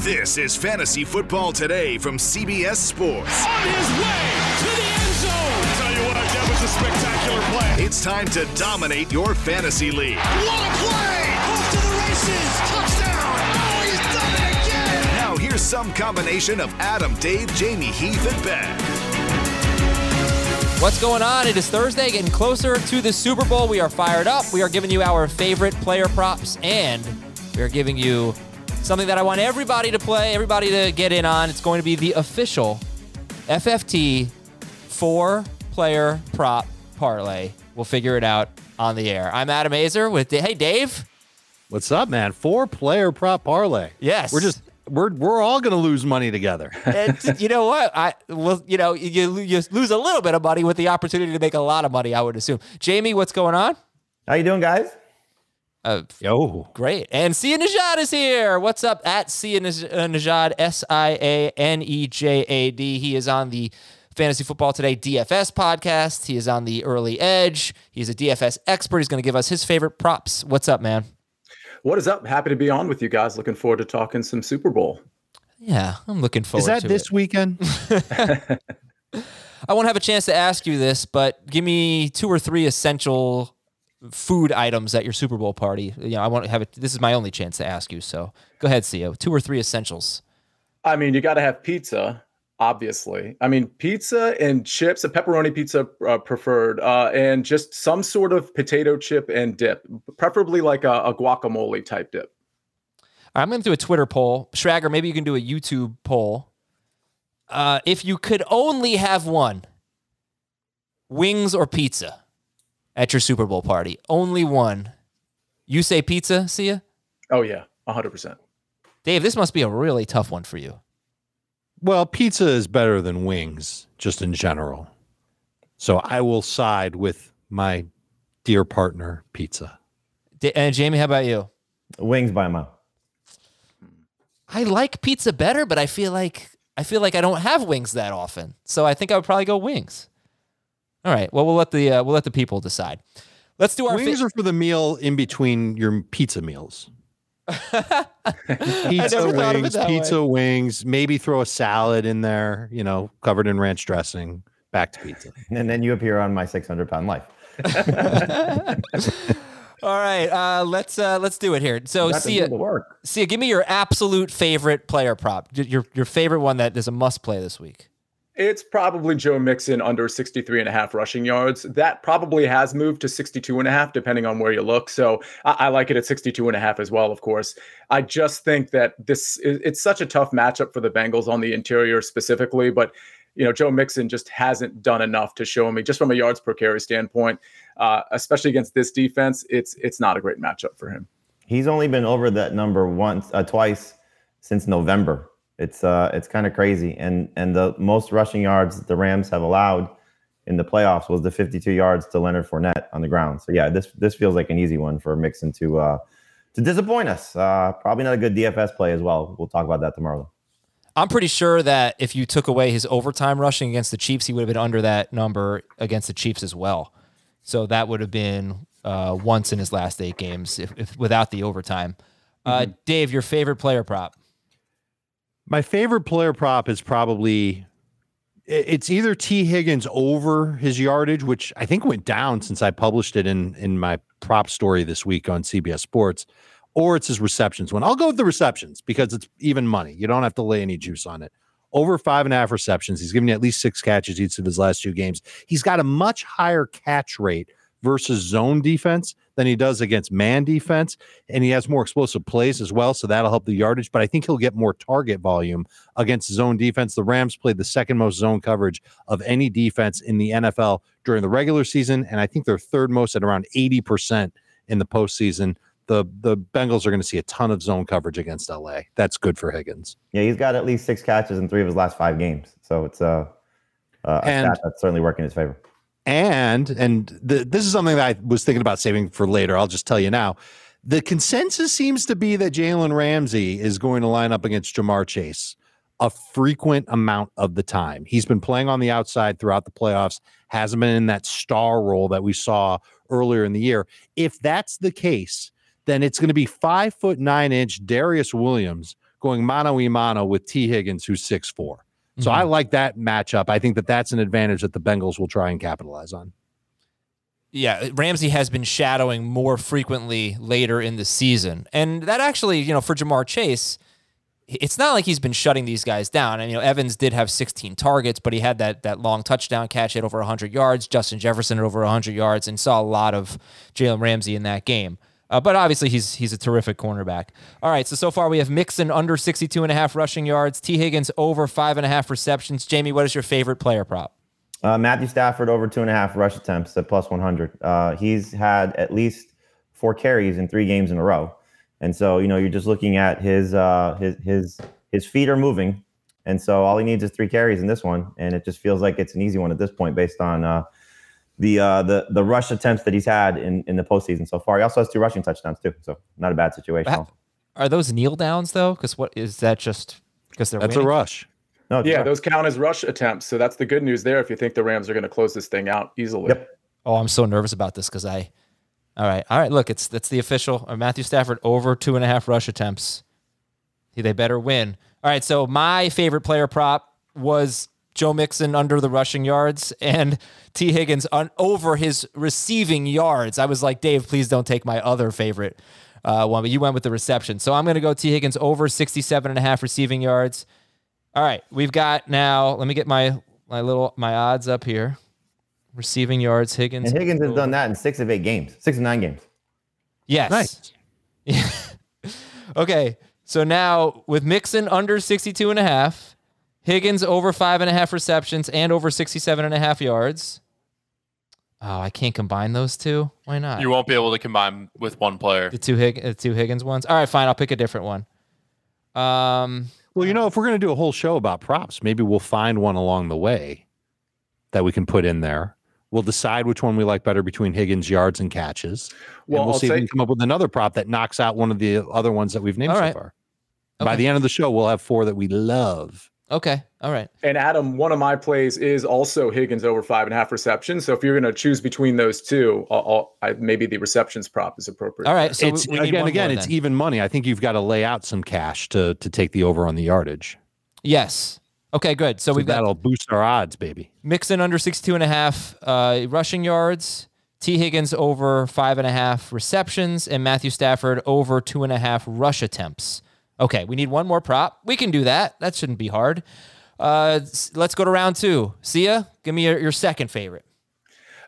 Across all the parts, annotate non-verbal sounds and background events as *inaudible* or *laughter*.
This is Fantasy Football Today from CBS Sports. On his way to the end zone. Tell you what, that was a spectacular play. It's time to dominate your fantasy league. What a play! Off to the races. Touchdown. Oh, he's done it again. Now here's some combination of Adam, Dave, Jamie, Heath, and Ben. What's going on? It is Thursday, getting closer to the Super Bowl. We are fired up. We are giving you our favorite player props, and we are giving you something that I want everybody to play, everybody to get in on. It's going to be the official FFT four player prop parlay. We'll figure it out on the air. I'm Adam Aizer with hey Dave. What's up, man? Four player prop parlay. Yes. We're just we're we're all gonna lose money together. and *laughs* you know what? I well, you know, you, you lose a little bit of money with the opportunity to make a lot of money. I would assume. Jamie, what's going on? How you doing, guys? Uh, Yo, great. And Sia Nejad is here. What's up? At Sia Nejad, S I A N E J A D. He is on the Fantasy Football Today DFS podcast. He is on the Early Edge. He's a DFS expert. He's going to give us his favorite props. What's up, man? What is up? Happy to be on with you guys. Looking forward to talking some Super Bowl. Yeah, I'm looking forward is that this it. weekend? *laughs* *laughs* I won't have a chance to ask you this, but give me two or three essential food items at your Super Bowl party. You know, I want to have it. This is my only chance to ask you. So go ahead, Sia. Two or three essentials. I mean, you got to have pizza, obviously. I mean, pizza and chips, a pepperoni pizza uh, preferred, uh, and just some sort of potato chip and dip, preferably like a, a guacamole type dip. I'm going to do a Twitter poll. Schrager, maybe you can do a YouTube poll. Uh, if you could only have one, wings or pizza at your Super Bowl party, only one. You say pizza, Sia? Oh yeah, 100. percent Dave, this must be a really tough one for you. well, pizza is better than wings, just in general. So I will side with my dear partner, pizza. D- and Jamie, how about you? Wings by a mile. I like pizza better, but I feel like I feel like I don't have wings that often. So I think I would probably go wings. All right. Well, we'll let the uh, we'll let the people decide. Let's do our Wings fa- are for the meal in between your pizza meals. *laughs* pizza never thought of it wings, that pizza wings. Maybe throw a salad in there. You know, covered in ranch dressing. Back to pizza. *laughs* And then you appear on my 600 pound life. *laughs* All right. Uh, let's uh, let's do it here. So Got to Sia, do the work. Sia, give me your absolute favorite player prop. Your your favorite one that is a must play this week. It's probably Joe Mixon under 63 and a half rushing yards. That probably has moved to 62 and a half, depending on where you look. So I, I like it at 62 and a half as well, of course. I just think that this is, it's such a tough matchup for the Bengals on the interior specifically, but you know, Joe Mixon just hasn't done enough to show me just from a yards per carry standpoint, uh, especially against this defense. It's, it's not a great matchup for him. He's only been over that number once, uh, twice since November. It's uh, it's kind of crazy. And and the most rushing yards the Rams have allowed in the playoffs was the 52 yards to Leonard Fournette on the ground. So yeah, this this feels like an easy one for Mixon to uh, to disappoint us. Uh, probably not a good DFS play as well. We'll talk about that tomorrow. I'm pretty sure that if you took away his overtime rushing against the Chiefs, he would have been under that number against the Chiefs as well. So that would have been uh, once in his last eight games if, if without the overtime. Uh, Dave, your favorite player prop? My favorite player prop is probably it's either Tee Higgins over his yardage, which I think went down since I published it in in my prop story this week on CBS Sports, or it's his receptions one. I'll go with the receptions because it's even money. You don't have to lay any juice on it. Over five and a half receptions. He's given you at least six catches each of his last two games. He's got a much higher catch rate versus zone defense than he does against man defense. And he has more explosive plays as well. So that'll help the yardage. But I think he'll get more target volume against zone defense. The Rams played the second most zone coverage of any defense in the NFL during the regular season. And I think they're third most at around 80% in the postseason, the the Bengals are going to see a ton of zone coverage against LA. That's good for Higgins. Yeah, he's got at least six catches in three of his last five games. So it's uh, uh, a And- stat that's certainly working in his favor. And and the, this is something that I was thinking about saving for later. I'll just tell you now. The consensus seems to be that Jalen Ramsey is going to line up against Ja'Marr Chase a frequent amount of the time. He's been playing on the outside throughout the playoffs, hasn't been in that star role that we saw earlier in the year. If that's the case, then it's going to be five foot nine inch Darious Williams going mano a mano with Tee Higgins, who's six four. So I mm-hmm. like that matchup. I think that that's an advantage that the Bengals will try and capitalize on. yeah, Ramsey has been shadowing more frequently later in the season. And that actually, you know, for Ja'Marr Chase, it's not like he's been shutting these guys down. And you know, Evans did have 16 targets, but he had that that long touchdown catch at over 100 yards. Justin Jefferson at over 100 yards, and saw a lot of Jalen Ramsey in that game. Uh, but obviously, he's he's a terrific cornerback. All right, so so far we have Mixon under 62 and a half rushing yards, Tee Higgins over five and a half receptions. Jamie, what is your favorite player prop? Uh, Matthew Stafford over two and a half rush attempts at plus 100. Uh, he's had at least four carries in three games in a row, and so you know you're just looking at his uh, his his his feet are moving, and so all he needs is three carries in this one, and it just feels like it's an easy one at this point based on uh, the uh, the the rush attempts that he's had in in the postseason so far. He also has two rushing touchdowns too, so not a bad situation. How- Are those kneel downs though? Because what is that just because they're That's winning? a rush. No, Yeah, not. those count as rush attempts. So that's the good news there if you think the Rams are going to close this thing out easily. Yep. Oh, I'm so nervous about this because I. All right, all right. Look, it's that's the official. Uh, Matthew Stafford over two and a half rush attempts. They better win. All right, so my favorite player prop was Joe Mixon under the rushing yards and Tee Higgins on over his receiving yards. I was like, Dave, please don't take my other favorite uh, one, but you went with the reception. So I'm going to go T Higgins over 67 and a half receiving yards. All right, we've got now. Let me get my my little my odds up here. Receiving yards, Higgins. and Higgins has done that in six of eight games, six of nine games. Yes. Nice. *laughs* Okay. So now with Mixon under 62 and a half, Higgins over five and a half receptions and over 67 and a half yards. Oh, I can't combine those two. Why not? You won't be able to combine with one player. the two Hig- uh, two Higgins ones. All right, fine. I'll pick a different one. Um, Well, you know, if we're going to do a whole show about props, maybe we'll find one along the way that we can put in there. We'll decide which one we like better between Higgins yards and catches. Well, and we'll I'll see if we can come up with another prop that knocks out one of the other ones that we've named All so right. far. By the end of the show, we'll have four that we love. Okay. All right. And Adam, one of my plays is also Higgins over five and a half receptions. So if you're going to choose between those two, I'll, I'll, I, maybe the receptions prop is appropriate. All right. So it's we, we again, again, it's then. even money. I think you've got to lay out some cash to to take the over on the yardage. yes. Okay, good. So, So we've got that'll boost our odds, baby. Mixon under 62 and a half uh, rushing yards. Tee Higgins over five and a half receptions, and Matthew Stafford over two and a half rush attempts. Okay, we need one more prop. We can do that. That shouldn't be hard. Uh, let's go to round two. Sia, give me your, your second favorite.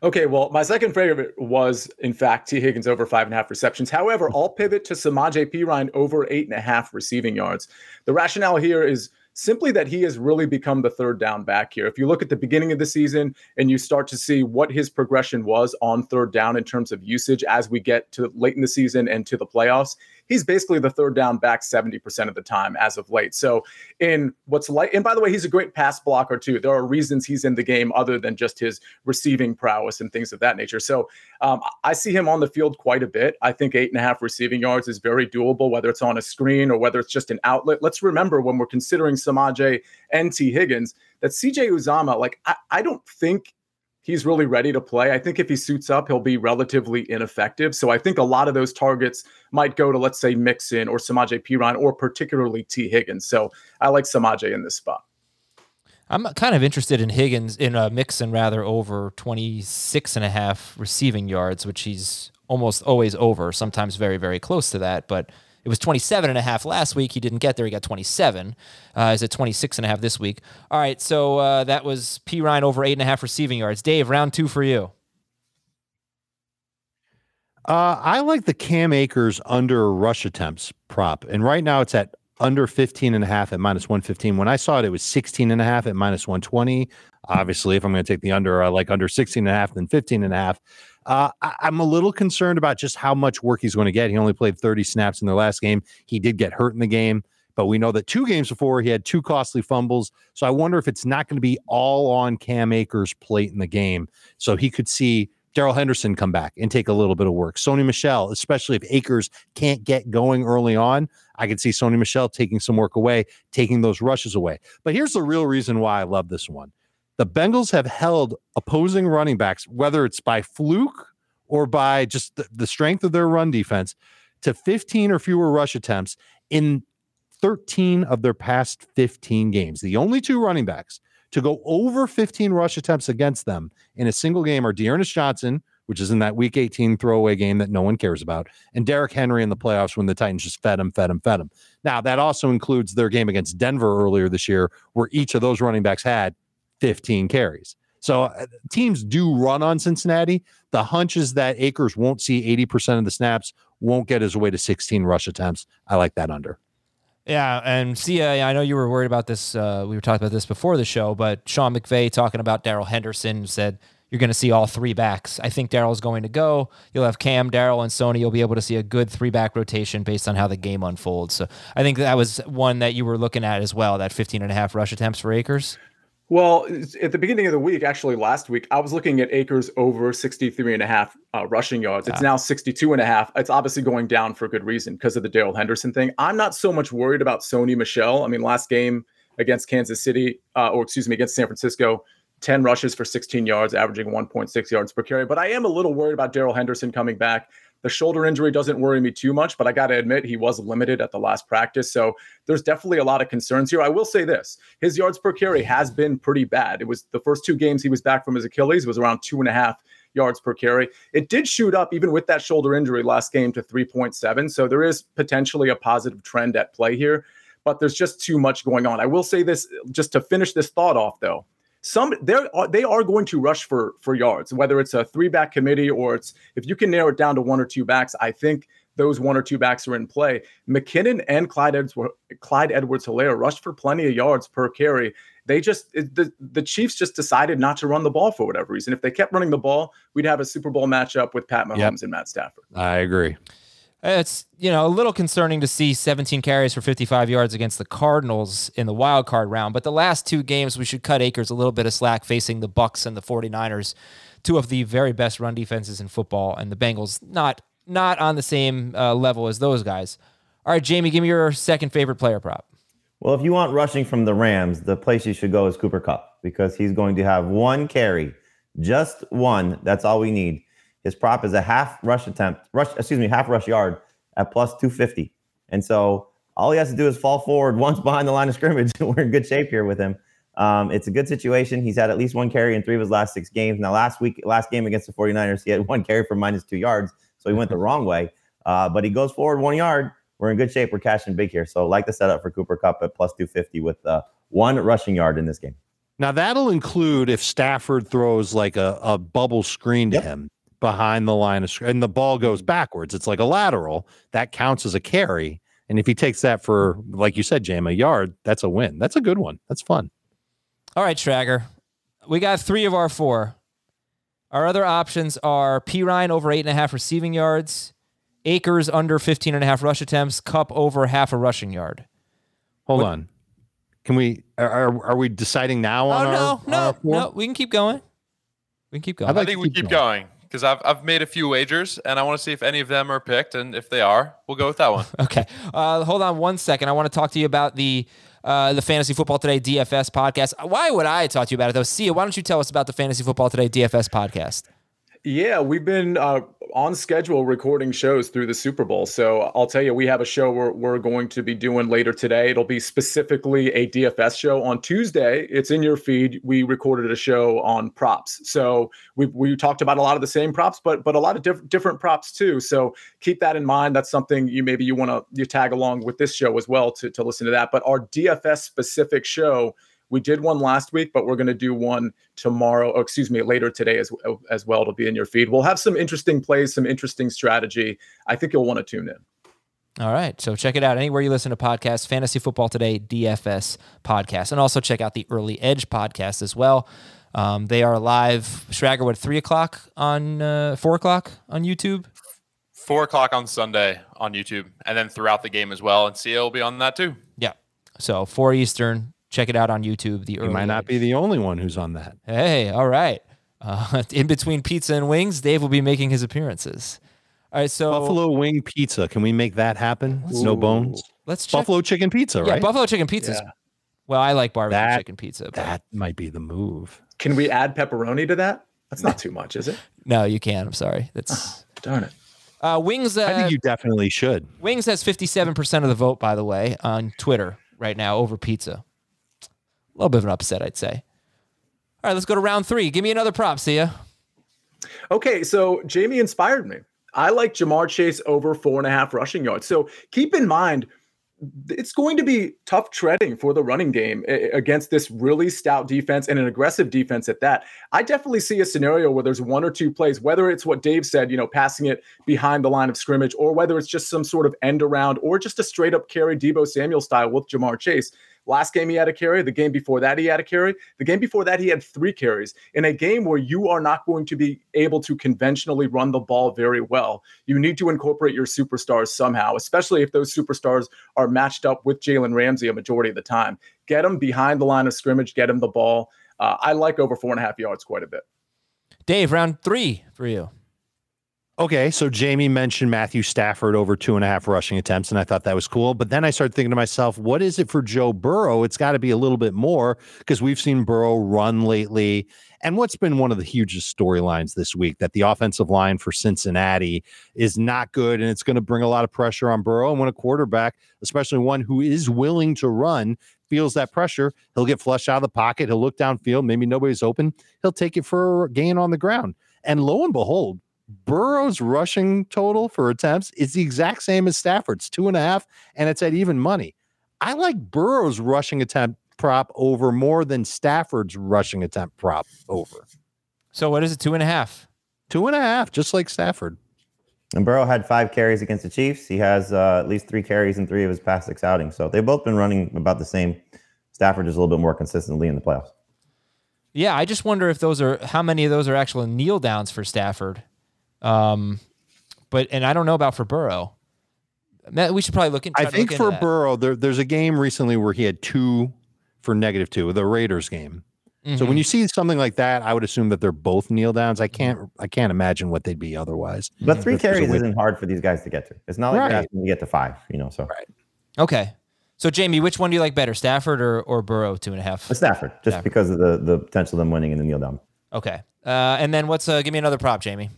Okay, well, my second favorite was, in fact, Tee Higgins over five and a half receptions. However, I'll pivot to Samaje Perine over eight and a half receiving yards. The rationale here is simply that he has really become the third down back here. If you look at the beginning of the season and you start to see what his progression was on third down in terms of usage as we get to late in the season and to the playoffs, he's basically the third down back 70% of the time as of late. So, in what's like, and by the way, he's a great pass blocker too. There are reasons he's in the game other than just his receiving prowess and things of that nature. So, um, I see him on the field quite a bit. I think eight and a half receiving yards is very doable, whether it's on a screen or whether it's just an outlet. Let's remember when we're considering Samaje and Tee Higgins that CJ Uzomah, like, I, I don't think he's really ready to play. I think if he suits up, he'll be relatively ineffective. So I think a lot of those targets might go to, let's say, Mixon or Samaje Perine or particularly Tee Higgins. So I like Samaje in this spot. I'm kind of interested in Higgins, in uh, Mixon rather, over 26 and a half receiving yards, which he's almost always over, sometimes very, very close to that. But it was 27 and a half last week. He didn't get there. He got 27. Uh, he's at 26 and a half this week. All right. So uh, that was Perine over eight and a half receiving yards. Dave, round two for you. Uh, I like the Cam Akers under rush attempts prop. And right now it's at under 15 and a half at minus 115. When I saw it, it was 16 and a half at minus 120. Obviously, if I'm going to take the under, I like under 16 and a half than 15 and a half. Uh, I, I'm a little concerned about just how much work he's going to get. He only played 30 snaps in their last game. He did get hurt in the game, but we know that two games before he had two costly fumbles. So I wonder if it's not going to be all on Cam Akers' plate in the game. So he could see Darrell Henderson come back and take a little bit of work. Sony Michel, especially if Akers can't get going early on, I could see Sony Michel taking some work away, taking those rushes away. But here's the real reason why I love this one. The Bengals have held opposing running backs, whether it's by fluke or by just the, the strength of their run defense, to 15 or fewer rush attempts in 13 of their past 15 games. The only two running backs to go over 15 rush attempts against them in a single game are D'Ernest Johnson, which is in that week 18 throwaway game that no one cares about, and Derrick Henry in the playoffs when the Titans just fed him, fed him, fed him. Now, that also includes their game against Denver earlier this year, where each of those running backs had 15 carries. So uh, teams do run on Cincinnati. The hunch is that Akers won't see 80% of the snaps, won't get his way to 16 rush attempts. I like that under. Yeah, and uh, I know you were worried about this. Uh, we were talking about this before the show, but Sean McVay talking about Darrell Henderson said you're going to see all three backs. I think Darrell's going to go. You'll have Cam, Darrell, and Sony. You'll be able to see a good three back rotation based on how the game unfolds. So I think that was one that you were looking at as well, that 15 and a half rush attempts for Akers. Well, at the beginning of the week, actually last week, I was looking at Akers over 63 and a half uh, rushing yards. It's now 62 and a half. It's obviously going down for a good reason because of the Darrell Henderson thing. I'm not so much worried about Sony Michel. I mean, last game against Kansas City, uh, or excuse me, against San Francisco, 10 rushes for 16 yards, averaging 1.6 yards per carry. But I am a little worried about Darrell Henderson coming back. The shoulder injury doesn't worry me too much, but I got to admit he was limited at the last practice. So there's definitely a lot of concerns here. I will say this his yards per carry has been pretty bad. It was the first two games he was back from his Achilles, was around two and a half yards per carry. It did shoot up even with that shoulder injury last game to 3.7. So there is potentially a positive trend at play here, but there's just too much going on. I will say this just to finish this thought off though some they are uh, they are going to rush for for yards, whether it's a three back committee or it's if you can narrow it down to one or two backs. I think those one or two backs are in play. McKinnon and Clyde Edwards Clyde Edwards Helaire rushed for plenty of yards per carry. They just the the Chiefs just decided not to run the ball for whatever reason. If they kept running the ball, we'd have a Super Bowl matchup with Pat Mahomes yep. and Matt Stafford. I agree. It's you know a little concerning to see 17 carries for 55 yards against the Cardinals in the wild card round, but the last two games we should cut Akers a little bit of slack facing the Bucks and the 49ers, two of the very best run defenses in football, and the Bengals not not on the same uh, level as those guys. All right, Jamie, give me your second favorite player prop. Well, if you want rushing from the Rams, the place you should go is Cooper Kupp because he's going to have one carry, just one. That's all we need his prop is a half rush attempt, rush, excuse me, half rush yard at plus 250. And so all he has to do is fall forward *laughs* once behind the line of scrimmage. *laughs* We're in good shape here with him. Um, it's a good situation. He's had at least one carry in three of his last six games. Now, last week, last game against the 49ers, he had *laughs* one carry for minus two yards. So he went the wrong way. Uh, but he goes forward one yard. We're in good shape. We're cashing big here. So like the setup for Cooper Kupp at plus 250 with uh, one rushing yard in this game. Now that'll include if Stafford throws like a, a bubble screen to yep. him behind the line of scrimmage and the ball goes backwards. It's like a lateral that counts as a carry. And if he takes that for, like you said, Jam, a yard, that's a win. That's a good one. That's fun. All right, Schrager. We got three of our four. Our other options are Perine over eight and a half receiving yards, Akers under 15 and a half rush attempts, Kupp over half a rushing yard. Hold what? on. Can we, are, are we deciding now on oh, our, no, no, our no, we can keep going. We can keep going. I think we keep going because I've, I've made a few wagers and I want to see if any of them are picked. And if they are, we'll go with that one. *laughs* okay. Uh, hold on one second. I want to talk to you about the uh, the Fantasy Football Today DFS podcast. Why would I talk to you about it though? Sia, why don't you tell us about the Fantasy Football Today DFS podcast? Yeah, we've been uh, on schedule recording shows through the Super Bowl. So I'll tell you, we have a show we're, we're going to be doing later today. It'll be specifically a DFS show. On Tuesday, it's in your feed. We recorded a show on props. So we we talked about a lot of the same props, but but a lot of diff- different props too. So keep that in mind. That's something you maybe you want to you tag along with this show as well to, to listen to that. But our DFS specific show we did one last week, but we're going to do one tomorrow. Or excuse me, later today as as well. It'll be in your feed. We'll have some interesting plays, some interesting strategy. I think you'll want to tune in. All right. So check it out anywhere you listen to podcasts, Fantasy Football Today, DFS podcast. And also check out the Early Edge podcast as well. Um, they are live. Schrager, what three o'clock on uh, four o'clock on YouTube? Four o'clock on Sunday on YouTube, and then throughout the game as well. And Sia will be on that too. Yeah. So four Eastern. Check it out on YouTube. The You early might not be the only one who's on that. Hey, all right. Uh, *laughs* in between pizza and wings, Dave will be making his appearances. All right, so Buffalo wing pizza. Can we make that happen? No bones. let's check. Buffalo chicken pizza, yeah, right? buffalo chicken pizza. Well, I like barbecue That- chicken pizza. But that might be the move. Can we add pepperoni to that? That's not too much, is it? *laughs* no, you can't. I'm sorry. That's Darn it. uh, wings. Uh, I think you definitely should. Wings has 57% of the vote, by the way, on Twitter right now over pizza. A little bit of an upset, I'd say. All right, let's go to round three. Give me another prop, Sia. Okay, so Jamie inspired me. I like Ja'Marr Chase over four and a half rushing yards. So keep in mind, it's going to be tough treading for the running game eh, eh, against this really stout defense and an aggressive defense at that. I definitely see a scenario where there's one or two plays, whether it's what Dave said, you know, passing it behind the line of scrimmage, or whether it's just some sort of end around or just a straight up carry Deebo Samuel style with Ja'Marr Chase. Last game he had a carry. The game before that he had a carry. The game before that he had three carries. In a game where you are not going to be able to conventionally run the ball very well, you need to incorporate your superstars somehow, especially if those superstars are matched up with Jalen Ramsey a majority of the time. Get him behind the line of scrimmage. Get him the ball. Uh, I like over four and a half yards quite a bit. Dave, round three for you. Okay, so Jamie mentioned Matthew Stafford over two and a half rushing attempts, and I thought that was cool. But then I started thinking to myself, what is it for Joe Burrow? It's got to be a little bit more because we've seen Burrow run lately. And what's been one of the hugest storylines this week that the offensive line for Cincinnati is not good, and it's going to bring a lot of pressure on Burrow. And when a quarterback, especially one who is willing to run, feels that pressure, he'll get flushed out of the pocket. He'll look downfield. Maybe nobody's open. He'll take it for a gain on the ground. And lo and behold, Burrow's rushing total for attempts is the exact same as Stafford's two and a half, and it's at even money. I like Burrow's rushing attempt prop over more than Stafford's rushing attempt prop over. So what is it? Two and a half. Two and a half, just like Stafford. And Burrow had five carries against the Chiefs. He has uh, at least three carries in three of his past six outings. So they've both been running about the same. Stafford is a little bit more consistently in the playoffs. Yeah, I just wonder if those are how many of those are actual kneel downs for Stafford. Um, but and I don't know about for Burrow. Matt, we should probably look. into. I think look for that. Burrow, there, there's a game recently where he had two for negative two, the Raiders game. So Mm-hmm. when you see something like that, I would assume that they're both kneel downs. I can't I can't imagine what they'd be otherwise. But three If there's carries way- isn't hard for these guys to get to. It's not like Right. you're asking to get to five, you know. So right. Okay. So Jamie, which one do you like better, Stafford or, or Burrow? Two and a half. But Stafford, just Stafford. because of the the potential of them winning in the kneel down. Okay. Uh, and then what's uh, give me another prop, Jamie.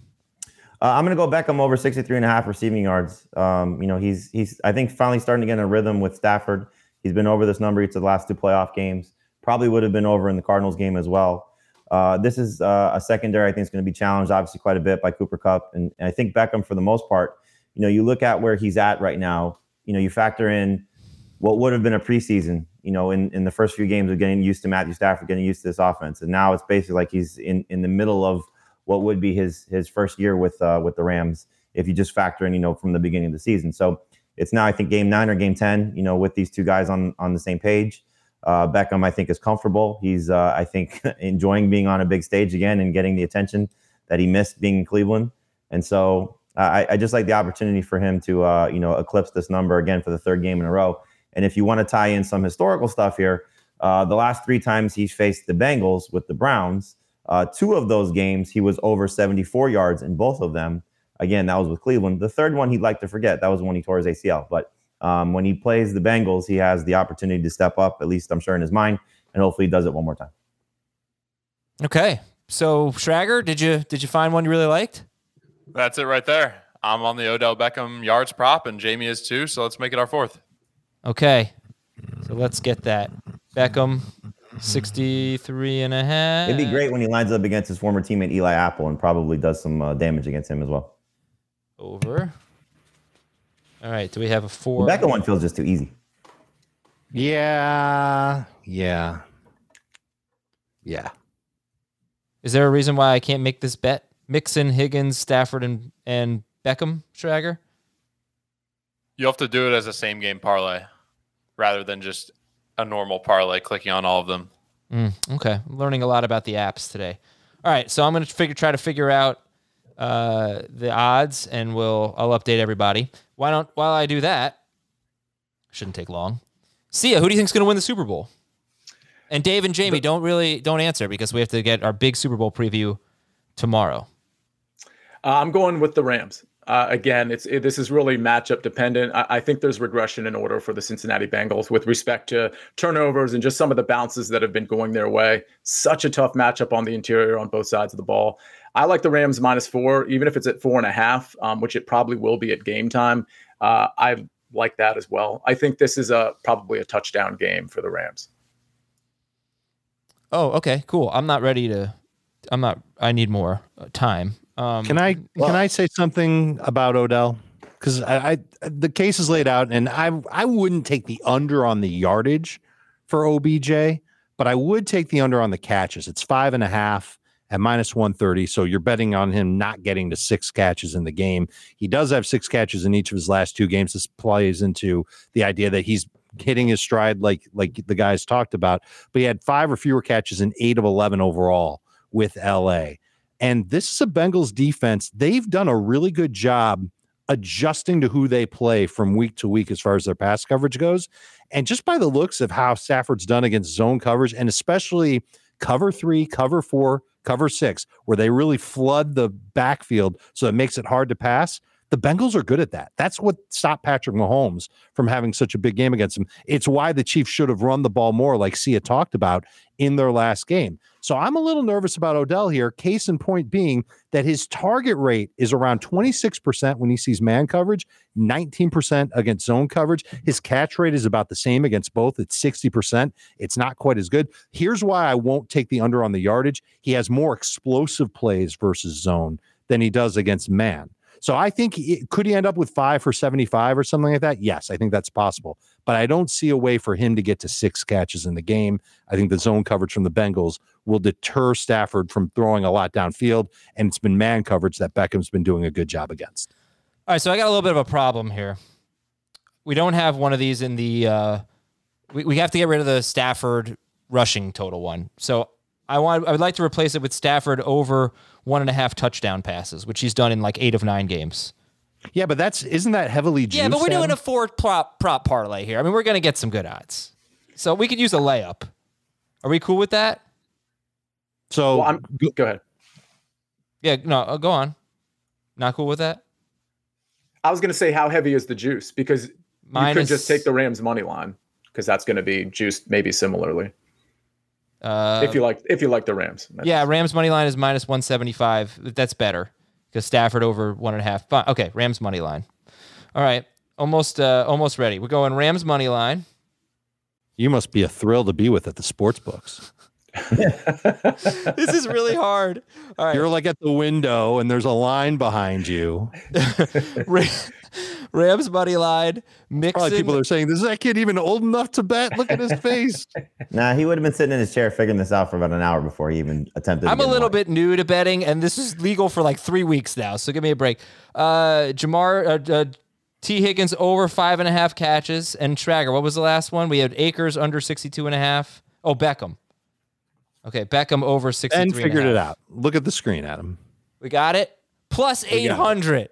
Uh, I'm going to go Beckham over 63 and a half receiving yards. Um, you know, he's he's I think finally starting to get in a rhythm with Stafford. He's been over this number each of the last two playoff games. Probably would have been over in the Cardinals game as well. Uh, this is uh, a secondary I think is going to be challenged obviously quite a bit by Cooper Kupp, and, and I think Beckham for the most part. You know, you look at where he's at right now. You know, you factor in what would have been a preseason. You know, in, in the first few games of getting used to Matthew Stafford, getting used to this offense, and now it's basically like he's in in the middle of what would be his his first year with uh, with the Rams if you just factor in you know from the beginning of the season. So it's now I think game nine or game ten. You know, with these two guys on on the same page. Uh, Beckham, I think, is comfortable. He's, uh, I think, *laughs* enjoying being on a big stage again and getting the attention that he missed being in Cleveland. And so I, I just like the opportunity for him to, uh, you know, eclipse this number again for the third game in a row. And if you want to tie in some historical stuff here, uh, the last three times he's faced the Bengals with the Browns, uh, two of those games he was over 74 yards in both of them. Again, that was with Cleveland. The third one he'd like to forget. That was when he tore his ACL. But um, when he plays the Bengals, he has the opportunity to step up, at least I'm sure in his mind, and hopefully he does it one more time. Okay. So Schrager, did you did you find one you really liked? That's it right there. I'm on the Odell Beckham yards prop, and Jamie is too. So let's make it our fourth. Okay. So let's get that. Beckham, 63 and a half. It'd be great when he lines up against his former teammate Eli Apple and probably does some uh, damage against him as well. Over. All right. Do we have a The four? Beckham one feels just too easy. Yeah. Yeah. Yeah. Is there a reason why I can't make this bet? Mixon, Higgins, Stafford, and and Beckham, Schrager? You have to do it as a same game parlay rather than just a normal parlay, clicking on all of them. Okay, I'm learning a lot about the apps today. All right, so I'm going to figure try to figure out uh, the odds, and we'll I'll update everybody. Why don't while I do that, shouldn't take long. Sia, who do you think's going to win the Super Bowl? And Dave and Jamie, don't really don't answer because we have to get our big Super Bowl preview tomorrow. Uh, I'm going with the Rams. Uh, again, it's it, this is really matchup dependent. I, I, think there's regression in order for the Cincinnati Bengals with respect to turnovers and just some of the bounces that have been going their way. Such a tough matchup on the interior on both sides of the ball. I like the Rams minus four, even if it's at four and a half, um, which it probably will be at game time. Uh, I like that as well. I think this is a probably a touchdown game for the Rams. Oh, okay, cool. I'm not ready to. I'm not. I need more uh, time. Um, can I well, can I say something about Odell? Because I, I, the case is laid out, and I I wouldn't take the under on the yardage for OBJ, but I would take the under on the catches. It's five and a half at minus 130. So you're betting on him not getting to six catches in the game. He does have six catches in each of his last two games. This plays into the idea that he's hitting his stride like like the guys talked about. But he had five or fewer catches in eight of 11 overall with LA. And this is a Bengals defense. They've done a really good job adjusting to who they play from week to week as far as their pass coverage goes. And just by the looks of how Stafford's done against zone coverage and especially cover three, cover four, cover six, where they really flood the backfield so it makes it hard to pass. The Bengals are good at that. That's what stopped Patrick Mahomes from having such a big game against them. It's why the Chiefs should have run the ball more, like Sia talked about in their last game. So I'm a little nervous about Odell here. Case in point being that his target rate is around 26% when he sees man coverage, 19% against zone coverage. His catch rate is about the same against both. It's 60%. It's not quite as good. Here's why I won't take the under on the yardage. He has more explosive plays versus zone than he does against man. So I think he, could he end up with five for 75 or something like that? Yes, I think that's possible. But I don't see a way for him to get to six catches in the game. I think the zone coverage from the Bengals will deter Stafford from throwing a lot downfield. And it's been man coverage that Beckham's been doing a good job against. All right. So I got a little bit of a problem here. We don't have one of these in the, uh, we, we have to get rid of the Stafford rushing total one. So I want I would like to replace it with Stafford over one and a half touchdown passes, which he's done in like eight of nine games. Yeah, but that's isn't that heavily juiced? Yeah, but we're doing a four prop prop parlay here. I mean, we're gonna get some good odds, so we could use a layup. Are we cool with that? So well, go, go ahead. Yeah, no, uh, go on. Not cool with that. I was gonna say how heavy is the juice because Minus, you could just take the Rams money line because that's gonna be juiced maybe similarly. Uh, if you like, if you like the Rams, yeah, Rams money line is minus one seventy five. That's better because Stafford over one and a half. Fine. Okay, Rams money line. All right, almost, uh, almost ready. We're going Rams money line. You must be a thrill to be with at the sports books. *laughs* this is really hard. All right. You're like at the window and there's a line behind you. *laughs* Rams money line. Mixon. Probably people are saying, "Is that kid even old enough to bet? Look at his *laughs* face." nah, he would have been sitting in his chair figuring this out for about an hour before he even attempted. I'm a little money. bit new to betting, and this is legal for like three weeks now. So give me a break. Uh, Ja'Marr. Uh, uh, Tee Higgins over five and a half catches. And Schrager, what was the last one? We had Akers under 62 and a half. Oh, Beckham. Okay, Beckham over 63 and figured and it out. Look at the screen, Adam. We got it. Plus 800.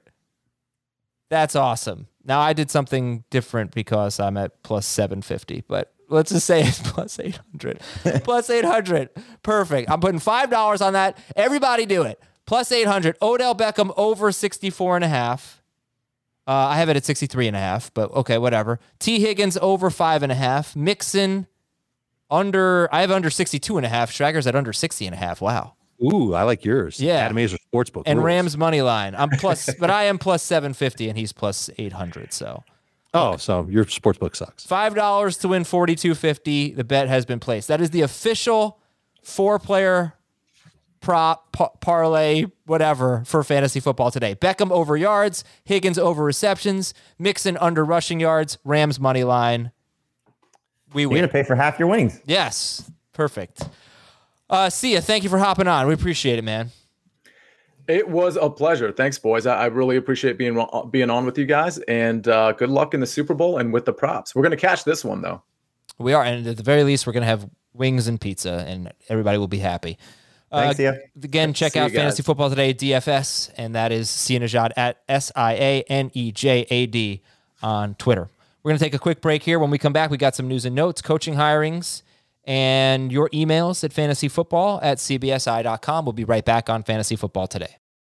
That's awesome. Now I did something different because I'm at plus 750, but let's just say it's *laughs* plus 800. *laughs* plus 800. Perfect. I'm putting $5 on that. Everybody do it. Plus 800. Odell Beckham over 64 and a half. Uh, I have it at 63 and a half, but okay, whatever. Tee Higgins over five and a half. Mixon under, I have under 62 and a half. Schrager's at under 60 and a half. Wow. Ooh, I like yours. Yeah, Adam Aizer Sportsbook and rules. Rams money line. I'm plus, *laughs* but I am plus seven fifty, and he's plus eight hundred. So, oh, so your sportsbook sucks. Five dollars to win forty two fifty. The bet has been placed. That is the official four player prop pa- parlay whatever for fantasy football today. Beckham over yards, Higgins over receptions, Mixon under rushing yards, Rams money line. We win. You're gonna pay for half your winnings. Yes, perfect. Uh, Sia, thank you for hopping on. We appreciate it, man. It was a pleasure. Thanks, boys. I, I really appreciate being uh, being on with you guys, and uh, good luck in the Super Bowl and with the props. We're gonna catch this one though. We are, and at the very least, we're gonna have wings and pizza, and everybody will be happy. Thanks, uh, yeah. Again, check See out Fantasy. Football Today DFS, and that is Sia Nejad at S I A N E J A D on Twitter. We're going to take a quick break here. When we come back, we got some news and notes, coaching hirings, and your emails at fantasyfootball at cbsi.com. We'll be right back on Fantasy Football Today.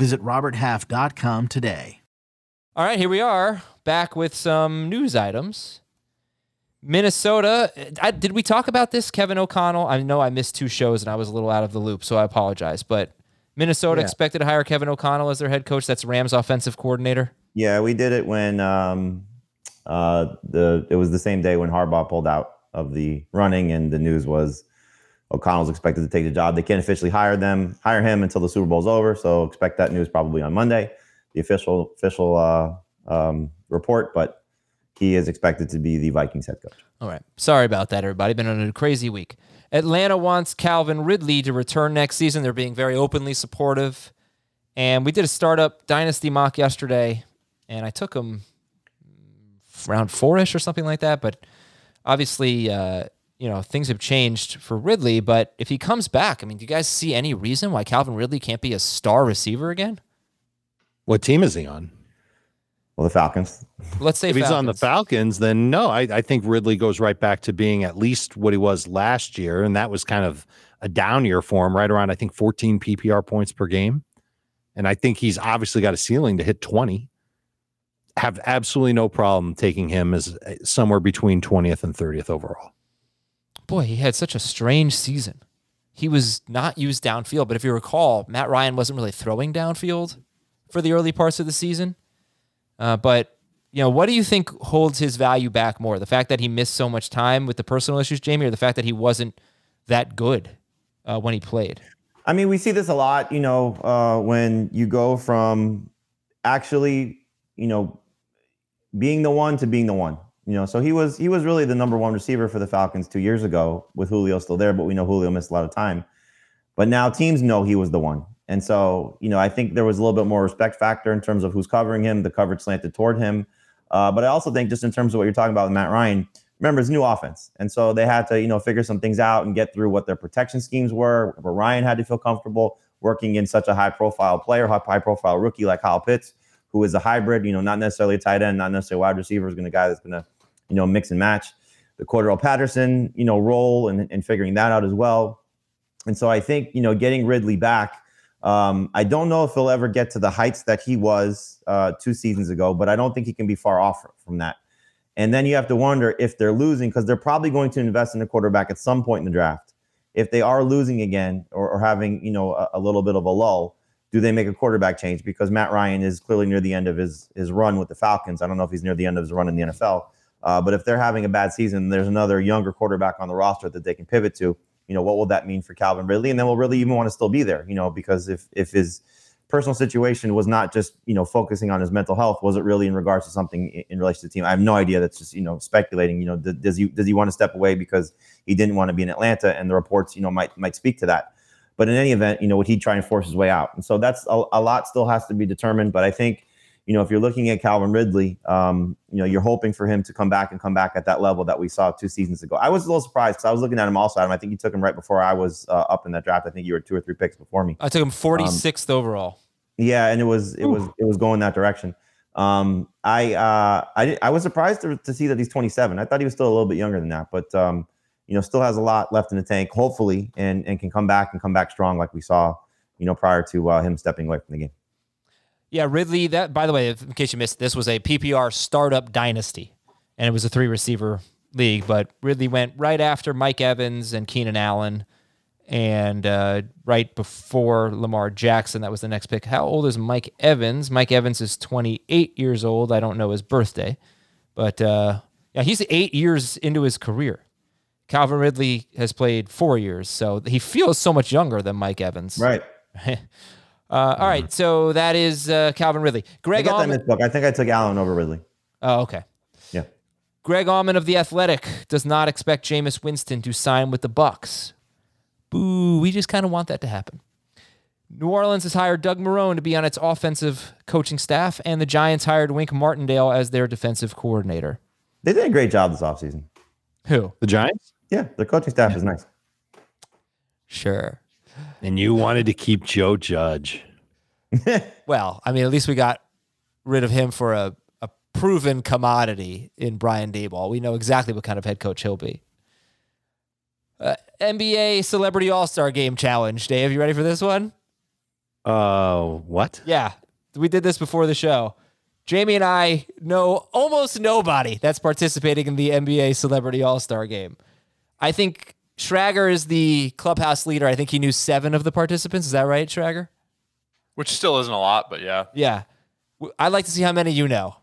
Visit RobertHalf.com today. All right, here we are back with some news items. Minnesota, I, did we talk about this? Kevin O'Connell. I know I missed two shows and I was a little out of the loop, so I apologize. But Minnesota Yeah. expected to hire Kevin O'Connell as their head coach. That's Rams offensive coordinator. Yeah, we did it when um, uh, the it was the same day when Harbaugh pulled out of the running, and the news was O'Connell's expected to take the job. They can't officially hire them, hire him until the Super Bowl's over. So expect that news probably on Monday, the official official uh, um, report. But he is expected to be the Vikings head coach. All right. Sorry about that, everybody. Been on a crazy week. Atlanta wants Calvin Ridley to return next season. They're being very openly supportive. And we did a startup dynasty mock yesterday, and I took him around four-ish or something like that. But obviously, uh, you know, things have changed for Ridley. But if he comes back, I mean, do you guys see any reason why Calvin Ridley can't be a star receiver again? What team is he on? Well, the Falcons. Let's say if he's on the Falcons. Falcons, then no, I, I think Ridley goes right back to being at least what he was last year, and that was kind of a down year for him, right around I think 14 PPR points per game, and I think he's obviously got a ceiling to hit 20. Have absolutely no problem taking him as uh, somewhere between 20th and 30th overall. Boy, he had such a strange season. He was not used downfield, but if you recall, Matt Ryan wasn't really throwing downfield for the early parts of the season. Uh, but you know, what do you think holds his value back more? The fact that he missed so much time with the personal issues, Jamie, or the fact that he wasn't that good uh, when he played? I mean, we see this a lot, you know, uh, when you go from actually, you know, being the one to being the one. You know, so he was he was really the number one receiver for the Falcons two years ago with Julio still there, but we know Julio missed a lot of time. But now teams know he was the one. And so, you know, I think there was a little bit more respect factor in terms of who's covering him, the coverage slanted toward him. Uh, but I also think just in terms of what you're talking about with Matt Ryan, remember it's new offense. And so they had to, you know, figure some things out and get through what their protection schemes were. But Ryan had to feel comfortable working in such a high profile player, high profile rookie like Kyle Pitts, who is a hybrid, you know, not necessarily a tight end, not necessarily a wide receiver, is going to guy that's going to, you know, mix and match the Cordarrelle Patterson, you know, role and, and figuring that out as well. And so I think, you know, getting Ridley back, um, I don't know if he'll ever get to the heights that he was uh, two seasons ago, but I don't think he can be far off from that. And then you have to wonder if they're losing because they're probably going to invest in a quarterback at some point in the draft. If they are losing again or, or having, you know, a, a little bit of a lull, do they make a quarterback change? Because Matt Ryan is clearly near the end of his his run with the Falcons. I don't know if he's near the end of his run in the NFL. Uh, but if they're having a bad season, there's another younger quarterback on the roster that they can pivot to. You know, what will that mean for Calvin Ridley? And then we'll really even want to still be there? You know, because if if his personal situation was not just you know focusing on his mental health, was it really in regards to something in, in relation to the team? I have no idea. That's just you know speculating. You know, th- does he does he want to step away because he didn't want to be in Atlanta? And the reports you know might might speak to that. But in any event, you know, would he try and force his way out? And so that's a, a lot still has to be determined. But I think, you know, if you're looking at Calvin Ridley, um, you know, you're hoping for him to come back and come back at that level that we saw two seasons ago. I was a little surprised because I was looking at him also. Adam, I think you took him right before I was uh, up in that draft. I think you were two or three picks before me. I took him 46th overall. Yeah, and it was it was it was going that direction. Um, I uh, I I was surprised to, to see that he's 27. I thought he was still a little bit younger than that, but um, you know, still has a lot left in the tank, hopefully, and and can come back and come back strong like we saw, you know, prior to uh, him stepping away from the game. Yeah, Ridley. That by the way, in case you missed, this was a PPR startup dynasty, and it was a three receiver league. But Ridley went right after Mike Evans and Keenan Allen, and uh, right before Lamar Jackson. That was the next pick. How old is Mike Evans? Mike Evans is 28 years old. I don't know his birthday, but uh, yeah, he's eight years into his career. Calvin Ridley has played four years, so he feels so much younger than Mike Evans. Right. *laughs* Uh, all right, so that is uh, Calvin Ridley. Greg I got that Auman. book. I think I took Allen over Ridley. Oh, okay. Yeah. Greg Auman of the Athletic does not expect Jameis Winston to sign with the Bucs. Boo! We just kind of want that to happen. New Orleans has hired Doug Marrone to be on its offensive coaching staff, and the Giants hired Wink Martindale as their defensive coordinator. They did a great job this offseason. Who? The Giants? Yeah, the coaching staff is nice. Sure. And you wanted to keep Joe Judge. *laughs* Well, I mean, at least we got rid of him for a, a proven commodity in Brian Daboll. We know exactly what kind of head coach he'll be. Uh, NBA Celebrity All Star Game Challenge. Dave, you ready for this one? Uh, what? Yeah, we did this before the show. Jamie and I know almost nobody that's participating in the NBA Celebrity All Star Game. I think Schrager is the clubhouse leader. I think he knew seven of the participants. Is that right, Schrager? which still isn't a lot, but yeah. Yeah. I'd like to see how many you know.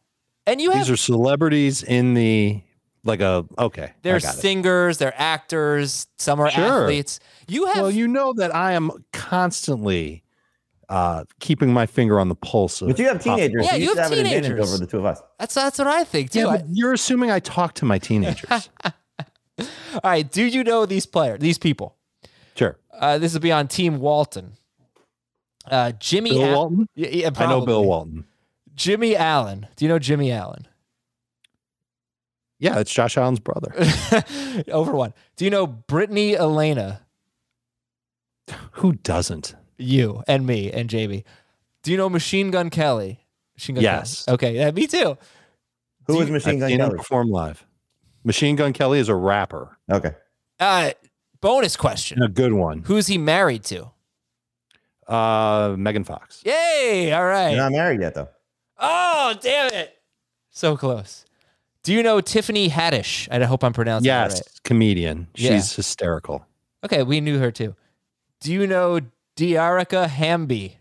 And you have These are celebrities in the like a okay. they're I got it. singers, they're actors, some are Sure. athletes. You have Well, you know that I am constantly uh keeping my finger on the pulse of But you have teenagers. Yeah, you you, should have have an teenagers. over the two of us. that's that's what I think too. Yeah, I- but you're assuming I talk to my teenagers. *laughs* all right, do you know these players, these people? sure. Uh, this will be on Team Walton. Uh, Jimmy Bill Al- Walton? Yeah, yeah, I know Bill. Walton. Jimmy Allen. Do you know Jimmy Allen? Yeah, it's Josh Allen's brother. *laughs* Over one. Do you know Brittany Elena? Who doesn't? You and me and Jamie. Do you know Machine Gun Kelly? Machine Gun Yes. Kelly. Okay, yeah, me too. Who Do is Machine Gun Kelly? perform live. Machine Gun Kelly is a rapper. Okay. Uh, bonus question. A good one. Who's he married to? Uh Megan Fox. Yay! All right. You're not married yet, though. Oh, damn it. So close. Do you know Tiffany Haddish? I hope I'm pronouncing Yes, that right. comedian. Yeah. She's hysterical. Okay, we knew her too. Do you know Dearica Hamby?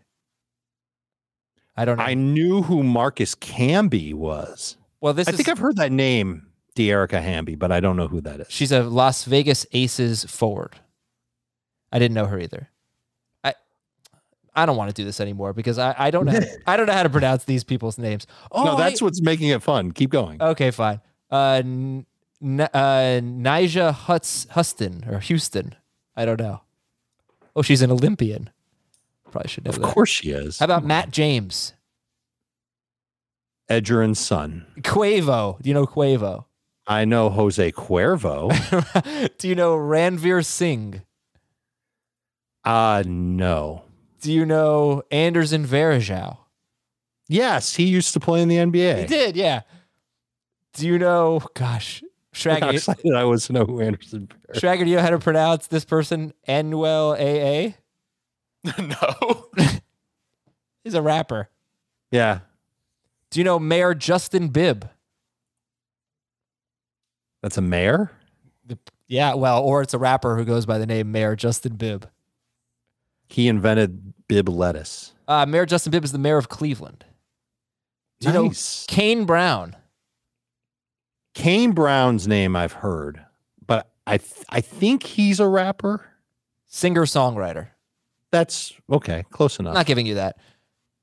I don't know. I knew who Marcus Camby was. well, this I is think I've heard that name, Dearica Hamby, but I don't know who that is. she's a Las Vegas Aces forward. I didn't know her either. I I don't want to do this anymore because I, I don't know how to, *laughs* I don't know how to pronounce these people's names. Oh, no, that's I- what's making it fun. Keep going. Okay, fine. Uh, N- uh, Nyjah Huts Huston or Houston. I don't know. Oh, she's an Olympian. Probably should know of that. course she is. How about Matt James? Edgerrin's son. Quavo. Do you know Quavo? I know Jose Cuervo. *laughs* Do you know Ranveer Singh? uh no. Do you know Anderson Varejao? Yes, he used to play in the NBA. He did, yeah. Do you know, gosh, Look How Shaggy, excited I was to know who Anderson. Varejao- Shaggy, do you know how to pronounce this person? Anuel AA? *laughs* no. *laughs* He's a rapper. Yeah, Do you know Mayor Justin Bibb? That's a mayor. Yeah, well, or it's a rapper who goes by the name Mayor Justin Bibb. He invented bib lettuce. Uh, mayor Justin Bibb is the mayor of Cleveland. Do you Nice. know Kane Brown? Kane Brown's name I've heard, but I th- I think he's a rapper. Singer songwriter. That's okay, close enough. Not giving you that.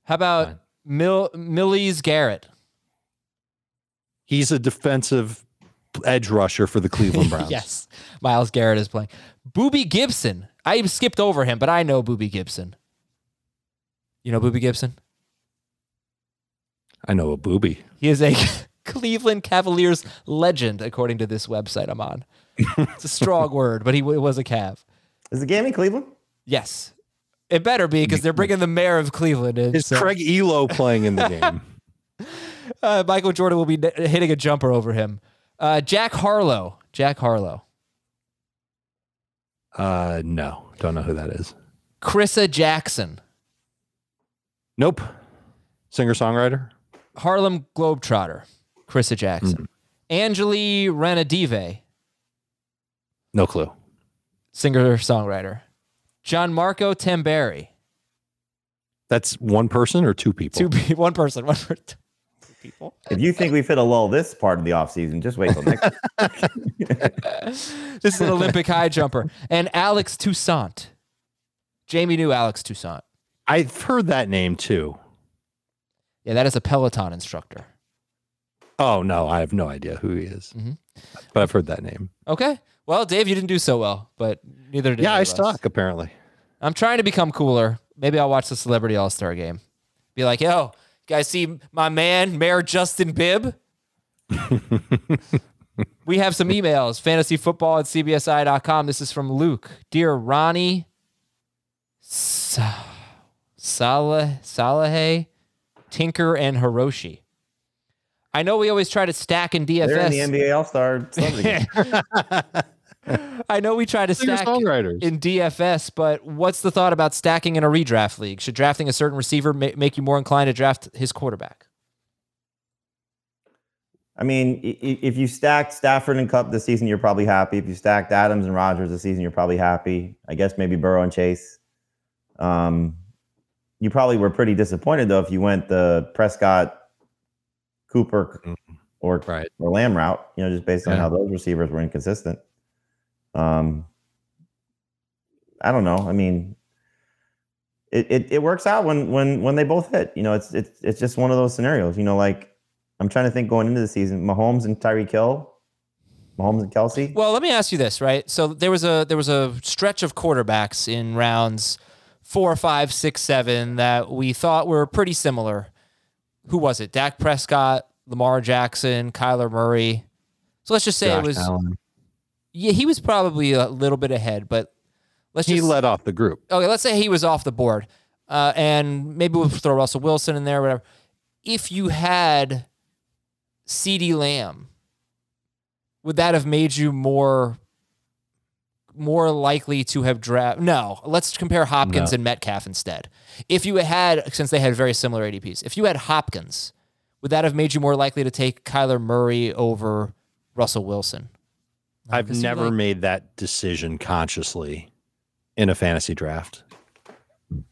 How about Fine. Millie's Garrett? He's a defensive edge rusher for the Cleveland *laughs* Browns. yes. Myles Garrett is playing. Boobie Gibson. I skipped over him, but I know Boobie Gibson. You know Boobie Gibson? I know a booby. He is a *laughs* Cleveland Cavaliers legend, according to this website I'm on. *laughs* it's a strong word, but he w- was a Cav. Is the game in Cleveland? Yes. It better be because they're bringing the mayor of Cleveland in. Is so- Craig Ehlo playing in the game? uh, Michael Jordan will be n- hitting a jumper over him. Uh, Jack Harlow. Jack Harlow. Uh, no, don't know who that is. Crissa Jackson. Nope. Singer songwriter. Harlem Globetrotter. Crissa Jackson. Anjali Ranadive. No clue. Singer songwriter. Gianmarco Tamberi. That's one person or two people. Two pe- *laughs* one person. One per- two people. If you think we've hit a lull this part of the offseason, just wait till next. This is an Olympic high jumper. And Alex Toussaint. Jamie knew Alex Toussaint. I've heard that name too. Yeah, that is a Peloton instructor. Oh no, I have no idea who he is, Mhm. but I've heard that name. Okay. Well, Dave, you didn't do so well, but neither did Yeah, I of us. suck apparently. I'm trying to become cooler. Maybe I'll watch the Celebrity All Star game. Be like, yo, you guys see my man, Mayor Justin Bibb? *laughs* we have some emails. Fantasyfootball at CBSI.com. This is from Luke. Dear Ronnie Sa- Salah, Salahay, Tinker, and Hiroshi. I know we always try to stack in DFS. They're in the NBA All Star. *laughs* I know we try to Singer stack songwriters. in DFS, but what's the thought about stacking in a redraft league? Should drafting a certain receiver ma- make you more inclined to draft his quarterback? I mean, i- i- if you stacked Stafford and Kupp this season, you're probably happy. If you stacked Adams and Rodgers this season, you're probably happy. I guess maybe Burrow and Chase. Um, you probably were pretty disappointed though if you went the Prescott, Cooper, or Right. or Lamb route. You know, just based on Yeah. how those receivers were inconsistent. Um, I don't know. I mean, it, it, it works out when when when they both hit. You know, it's it's it's just one of those scenarios. You know, like I'm trying to think going into the season, Mahomes and Tyreek Hill, Mahomes and Kelce. Well, let me ask you this, right? So there was a there was a stretch of quarterbacks in rounds four, five, six, seven that we thought were pretty similar. Who was it? Dak Prescott, Lamar Jackson, Kyler Murray. So let's just say Josh it was Allen. Yeah, he was probably a little bit ahead, but let's just He just led off the group. okay, let's say he was off the board, uh, and maybe we'll throw Russell Wilson in there, whatever. If you had CeeDee Lamb, would that have made you more more likely to have draft? No, let's compare Hopkins No. and Metcalf instead. If you had, since they had very similar ADPs, if you had Hopkins, would that have made you more likely to take Kyler Murray over Russell Wilson? No, I've never like- made that decision consciously in a fantasy draft.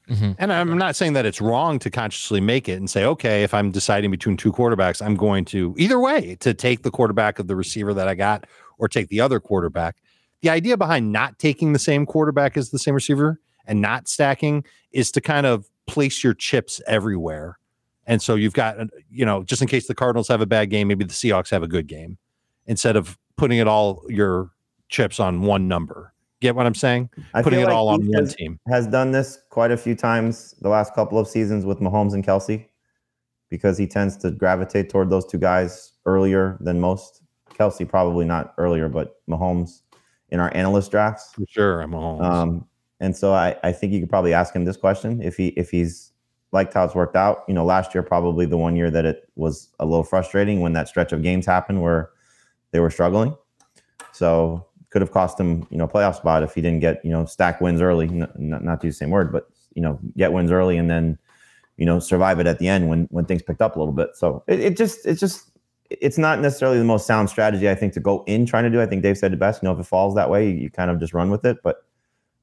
Mhm. And I'm not saying that it's wrong to consciously make it and say, okay, if I'm deciding between two quarterbacks, I'm going to either way to take the quarterback of the receiver that I got or take the other quarterback. The idea behind not taking the same quarterback as the same receiver and not stacking is to kind of place your chips everywhere. And so you've got, you know, just in case the Cardinals have a bad game, maybe the Seahawks have a good game instead of putting it all your chips on one number. Get what I'm saying? I Putting it like all on one has, team. has done this quite a few times the last couple of seasons with Mahomes and Kelce because he tends to gravitate toward those two guys earlier than most. Kelce probably not earlier, but Mahomes in our analyst drafts. For sure, I'm home. Um, and so I, I think you could probably ask him this question if he if he's liked how it's worked out. You know, last year probably the one year that it was a little frustrating when that stretch of games happened where they were struggling. So could have cost him, you know, playoff spot if he didn't get, you know, stack wins early. N- not, to use the same word, but you know, get wins early and then, you know, survive it at the end when when things picked up a little bit. So it, it just it's just it's not necessarily the most sound strategy I think to go in trying to do. I think Dave said it best. You know, if it falls that way, you, you kind of just run with it. But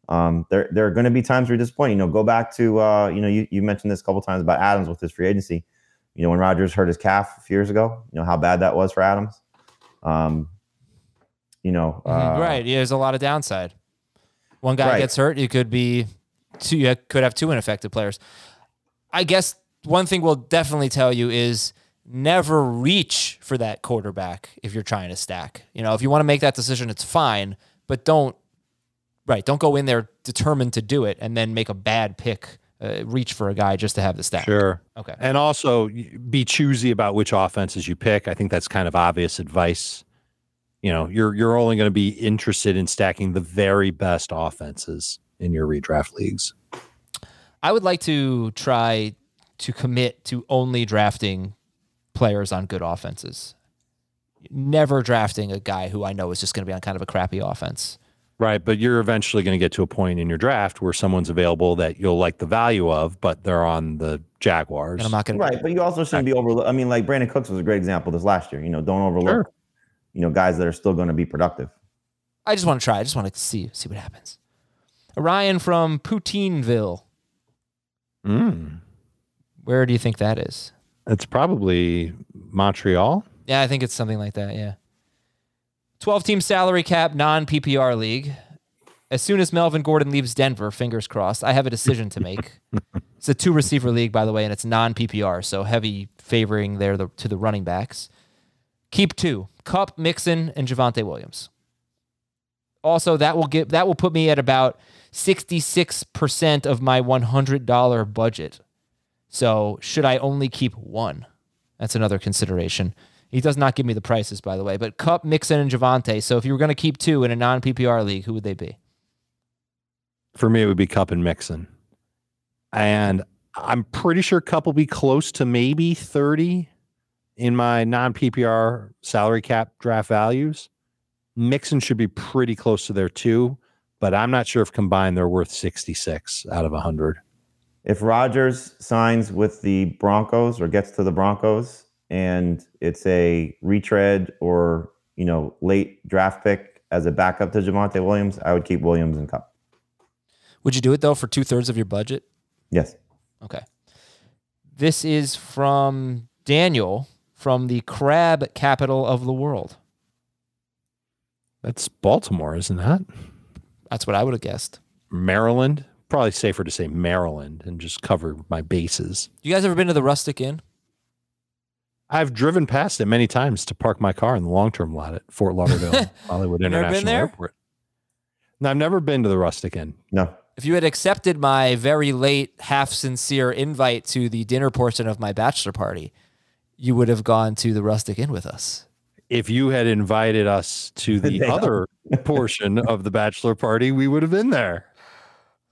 um, there there are going to be times where you're disappointed. You know, go back to uh, you know you you mentioned this a couple times about Adams with his free agency. You know, when Rodgers hurt his calf a few years ago, you know how bad that was for Adams. Um, you know, Mhm, uh, right. Yeah, there's a lot of downside. One guy Right. gets hurt, you could be two. You could have two ineffective players. I guess one thing we'll definitely tell you is never reach for that quarterback if you're trying to stack. You know, if you want to make that decision, it's fine, but don't Right. Don't go in there determined to do it and then make a bad pick, uh, reach for a guy just to have the stat. Sure. Okay. And also be choosy about which offenses you pick. I think that's kind of obvious advice. You know, you're you're only going to be interested in stacking the very best offenses in your redraft leagues. I would like to try to commit to only drafting players on good offenses. Never drafting a guy who I know is just going to be on kind of a crappy offense. Right, but you're eventually going to get to a point in your draft where someone's available that you'll like the value of, but they're on the Jaguars. And I'm not going to Right, but you also shouldn't be overlooked. I mean, like Brandin Cooks was a great example this last year. You know, don't overlook, Sure. you know, guys that are still going to be productive. I just want to try. I just want to see see what happens. Ryan from Poutineville. Mm, Where do you think that is? it's probably Montreal. Yeah, I think it's something like that. Yeah. 12 team salary cap, non PPR league. As soon as Melvin Gordon leaves Denver, fingers crossed, I have a decision to make. *laughs* it's a two receiver league, by the way, and it's non PPR, so heavy favoring there the, to the running backs. Keep two Kupp, Mixon, and Javonte Williams. Also, that will get that will put me at about 66% of my $100 budget. So, should I only keep one? That's another consideration. He does not give me the prices, by the way, but Kupp, Mixon, and Javonte. So, if you were going to keep two in a non PPR league, who would they be? For me, it would be Kupp and Mixon. And I'm pretty sure Kupp will be close to maybe 30 in my non PPR salary cap draft values. Mixon should be pretty close to there too, but I'm not sure if combined they're worth 66 out of 100. If Rodgers signs with the Broncos or gets to the Broncos and it's a retread or, you know, late draft pick as a backup to Javonte Williams, I would keep Williams and Kupp. Would you do it, though, for two thirds of your budget? Yes. Okay. This is from Daniel from the crab capital of the world. That's Baltimore, isn't that? That's what I would have guessed. Maryland. Probably safer to say Maryland and just cover my bases. You guys ever been to the Rustic Inn? I've driven past it many times to park my car in the long term lot at Fort Lauderdale *laughs* Hollywood You never been International there? Airport. No, I've never been to the Rustic Inn. No. If you had accepted my very late, half sincere invite to the dinner portion of my bachelor party, you would have gone to the Rustic Inn with us. If you had invited us to *laughs* the other portion of the bachelor party, we would have been there.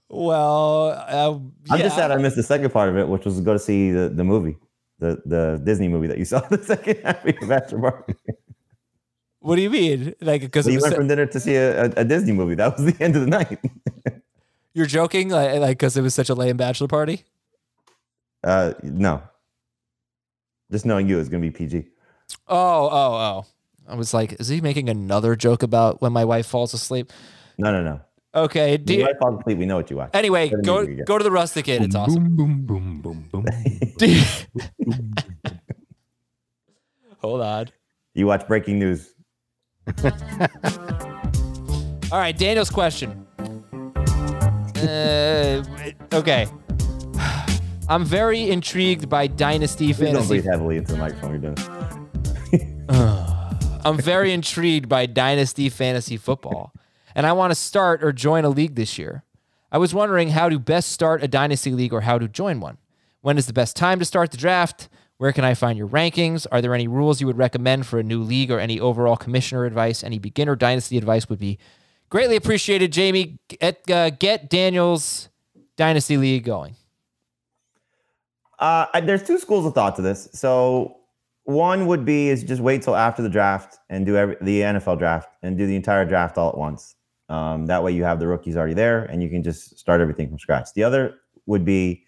Well, uh, I'm just sad I missed the second part of it, which was to go to see the, the movie, the the Disney movie that you saw *laughs* the second half of your bachelor party. What do you mean? Like, because you went from dinner to see a, a, a Disney movie. That was the end of the night. *laughs* you're joking, like, like because it was such a lame bachelor party. Uh, no. Just knowing you is going to be PG. Oh, oh, oh! I was like, is he making another joke about when my wife falls asleep? No, no, no. Okay, do You you- might fall asleep. We know what you watch. anyway, Better go go to the Rustic Inn. It's awesome. Boom, boom, boom, boom, boom. *laughs* Do *laughs* Hold on. You watch Breaking News. *laughs* All right, Daniel's question. Uh, okay. *sighs* I'm very intrigued by Dynasty Please don't breathe heavily into the microphone. You're doing this. I'm very intrigued by Dynasty Fantasy Football, and I want to start or join a league this year. I was wondering how to best start a Dynasty league or how to join one. When is the best time to start the draft? Where can I find your rankings? Are there any rules you would recommend for a new league or any overall commissioner advice? Any beginner Dynasty advice would be greatly appreciated. Jamie, get, uh, get Daniel's Dynasty League going. Uh, there's two schools of thought to this. So one would be is just wait till after the draft and do every, the NFL draft and do the entire draft all at once. Um, that way you have the rookies already there and you can just start everything from scratch. The other would be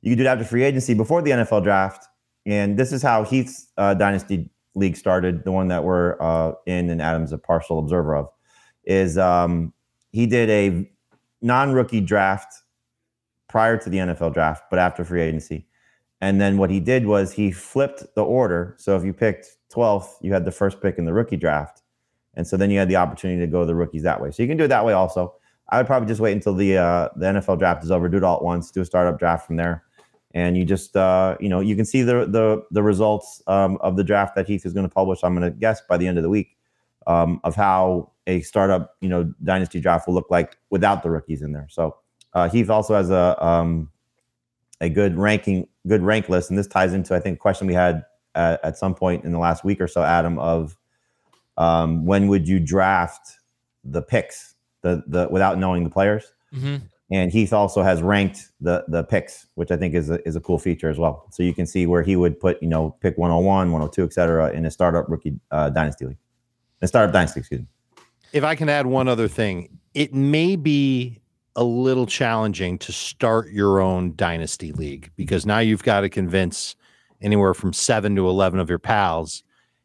you can do it after free agency before the NFL draft. And this is how Heath's uh, dynasty league started, the one that we're uh, in and Adam's a partial observer of, is um, he did a non-rookie draft prior to the NFL draft, but after free agency. And then what he did was he flipped the order. So if you picked 12th, you had the first pick in the rookie draft. And so then you had the opportunity to go to the rookies that way. So you can do it that way also. I would probably just wait until the uh, the NFL draft is over, do it all at once, do a startup draft from there. And you just uh, you know, you can see the the the results um, of the draft that Heath is going to publish. I'm going to guess by the end of the week. um, of how a startup, you know, dynasty draft will look like without the rookies in there. So uh, Heath also has a um, a good ranking, good rank list, and this ties into I think a question we had at, at some point in the last week or so, Adam, of um, when would you draft the picks, the the without knowing the players. Mm-hmm. And Heath also has ranked the the picks, which I think is a, is a cool feature as well. So you can see where he would put, you know, pick 101, 102, et cetera, in a startup rookie uh, dynasty league, a startup dynasty, excuse me. If I can add one other thing, it may be a little challenging to start your own dynasty league because now you've got to convince anywhere from seven to 11 of your pals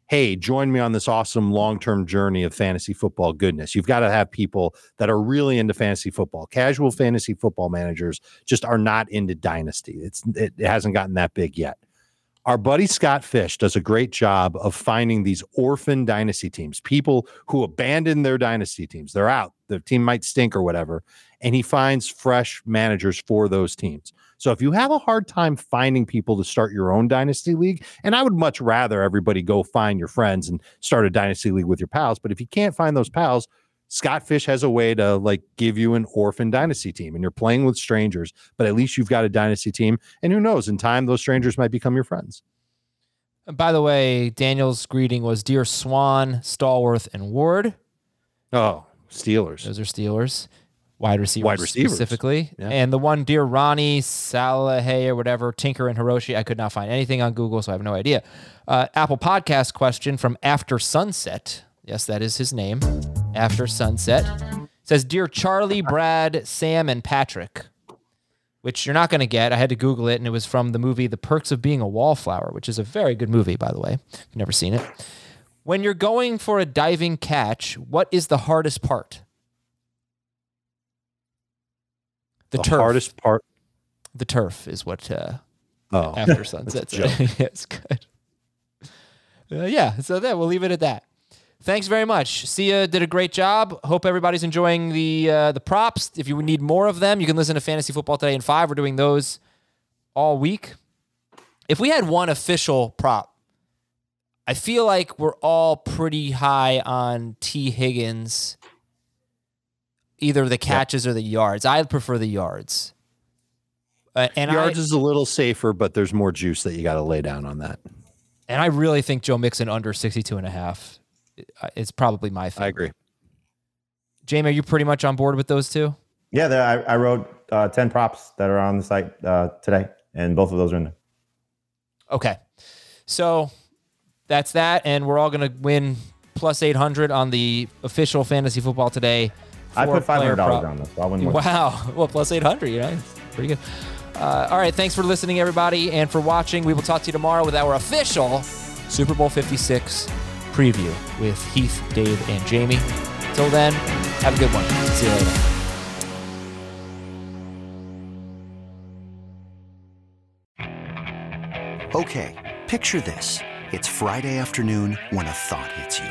hey, join me on this awesome long term journey of fantasy football goodness. You've got to have people that are really into fantasy football. Casual fantasy football managers just are not into dynasty. It's it, it hasn't gotten that big yet. Our buddy Scott Fish does a great job of finding these orphan dynasty teams, people who abandon their dynasty teams. They're out. The team might stink or whatever. And he finds fresh managers for those teams. So if you have a hard time finding people to start your own dynasty league, and I would much rather everybody go find your friends and start a dynasty league with your pals, but if you can't find those pals, Scott Fish has a way to like give you an orphan dynasty team and you're playing with strangers, but at least you've got a dynasty team. And who knows, in time, those strangers might become your friends. And by the way, Daniel's greeting was Dear Swan, Stallworth, and Ward. Oh, Steelers. Those are Steelers wide receivers, wide receivers. specifically. Yeah. And the one, dear Ronnie Salahay or whatever, Tinker and Hiroshi, I could not find anything on Google, so I have no idea. Uh, Apple Podcast question from After Sunset. Yes, that is his name. After Sunset says, "Dear Charlie, Brad, Sam, and Patrick." Which you're not going to get. I had to Google it, and it was from the movie The Perks of Being a Wallflower, which is a very good movie, by the way. If you've never seen it. When you're going for a diving catch, what is the hardest part? The, The turf. hardest part. The turf is what uh, Oh, after *laughs* sunset. Yeah, it's *laughs* good. Uh, yeah, so there we'll leave it at that. Thanks very much. Sia did a great job. Hope everybody's enjoying the uh, the props. If you need more of them, you can listen to Fantasy Football Today in five. We're doing those all week. If we had one official prop, I feel like we're all pretty high on Tee Higgins, either the catches or the yards. I prefer the yards. Uh, and Yards I, is a little safer, but there's more juice that you got to lay down on that. And I really think Joe Mixon under 62 and a half is probably my favorite. I agree. Jamie, are you pretty much on board with those two? Yeah, I, I wrote uh, 10 props that are on the site uh, today, and both of those are in there. Okay. So that's that. And we're all going to win plus 800 on the official fantasy football today. I put $500 on this, so I'll win more. Wow. *laughs* Well, plus 800, you know, it's pretty good. Uh, all right. Thanks for listening, everybody, and for watching. We will talk to you tomorrow with our official Super Bowl 56 preview with Heath, Dave, and Jamie. Till then, have a good one. See you later. Okay, picture this. It's Friday afternoon when a thought hits you.